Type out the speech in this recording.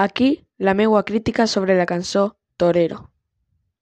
Aquí la meua crítica sobre la cançó ‘Torero’.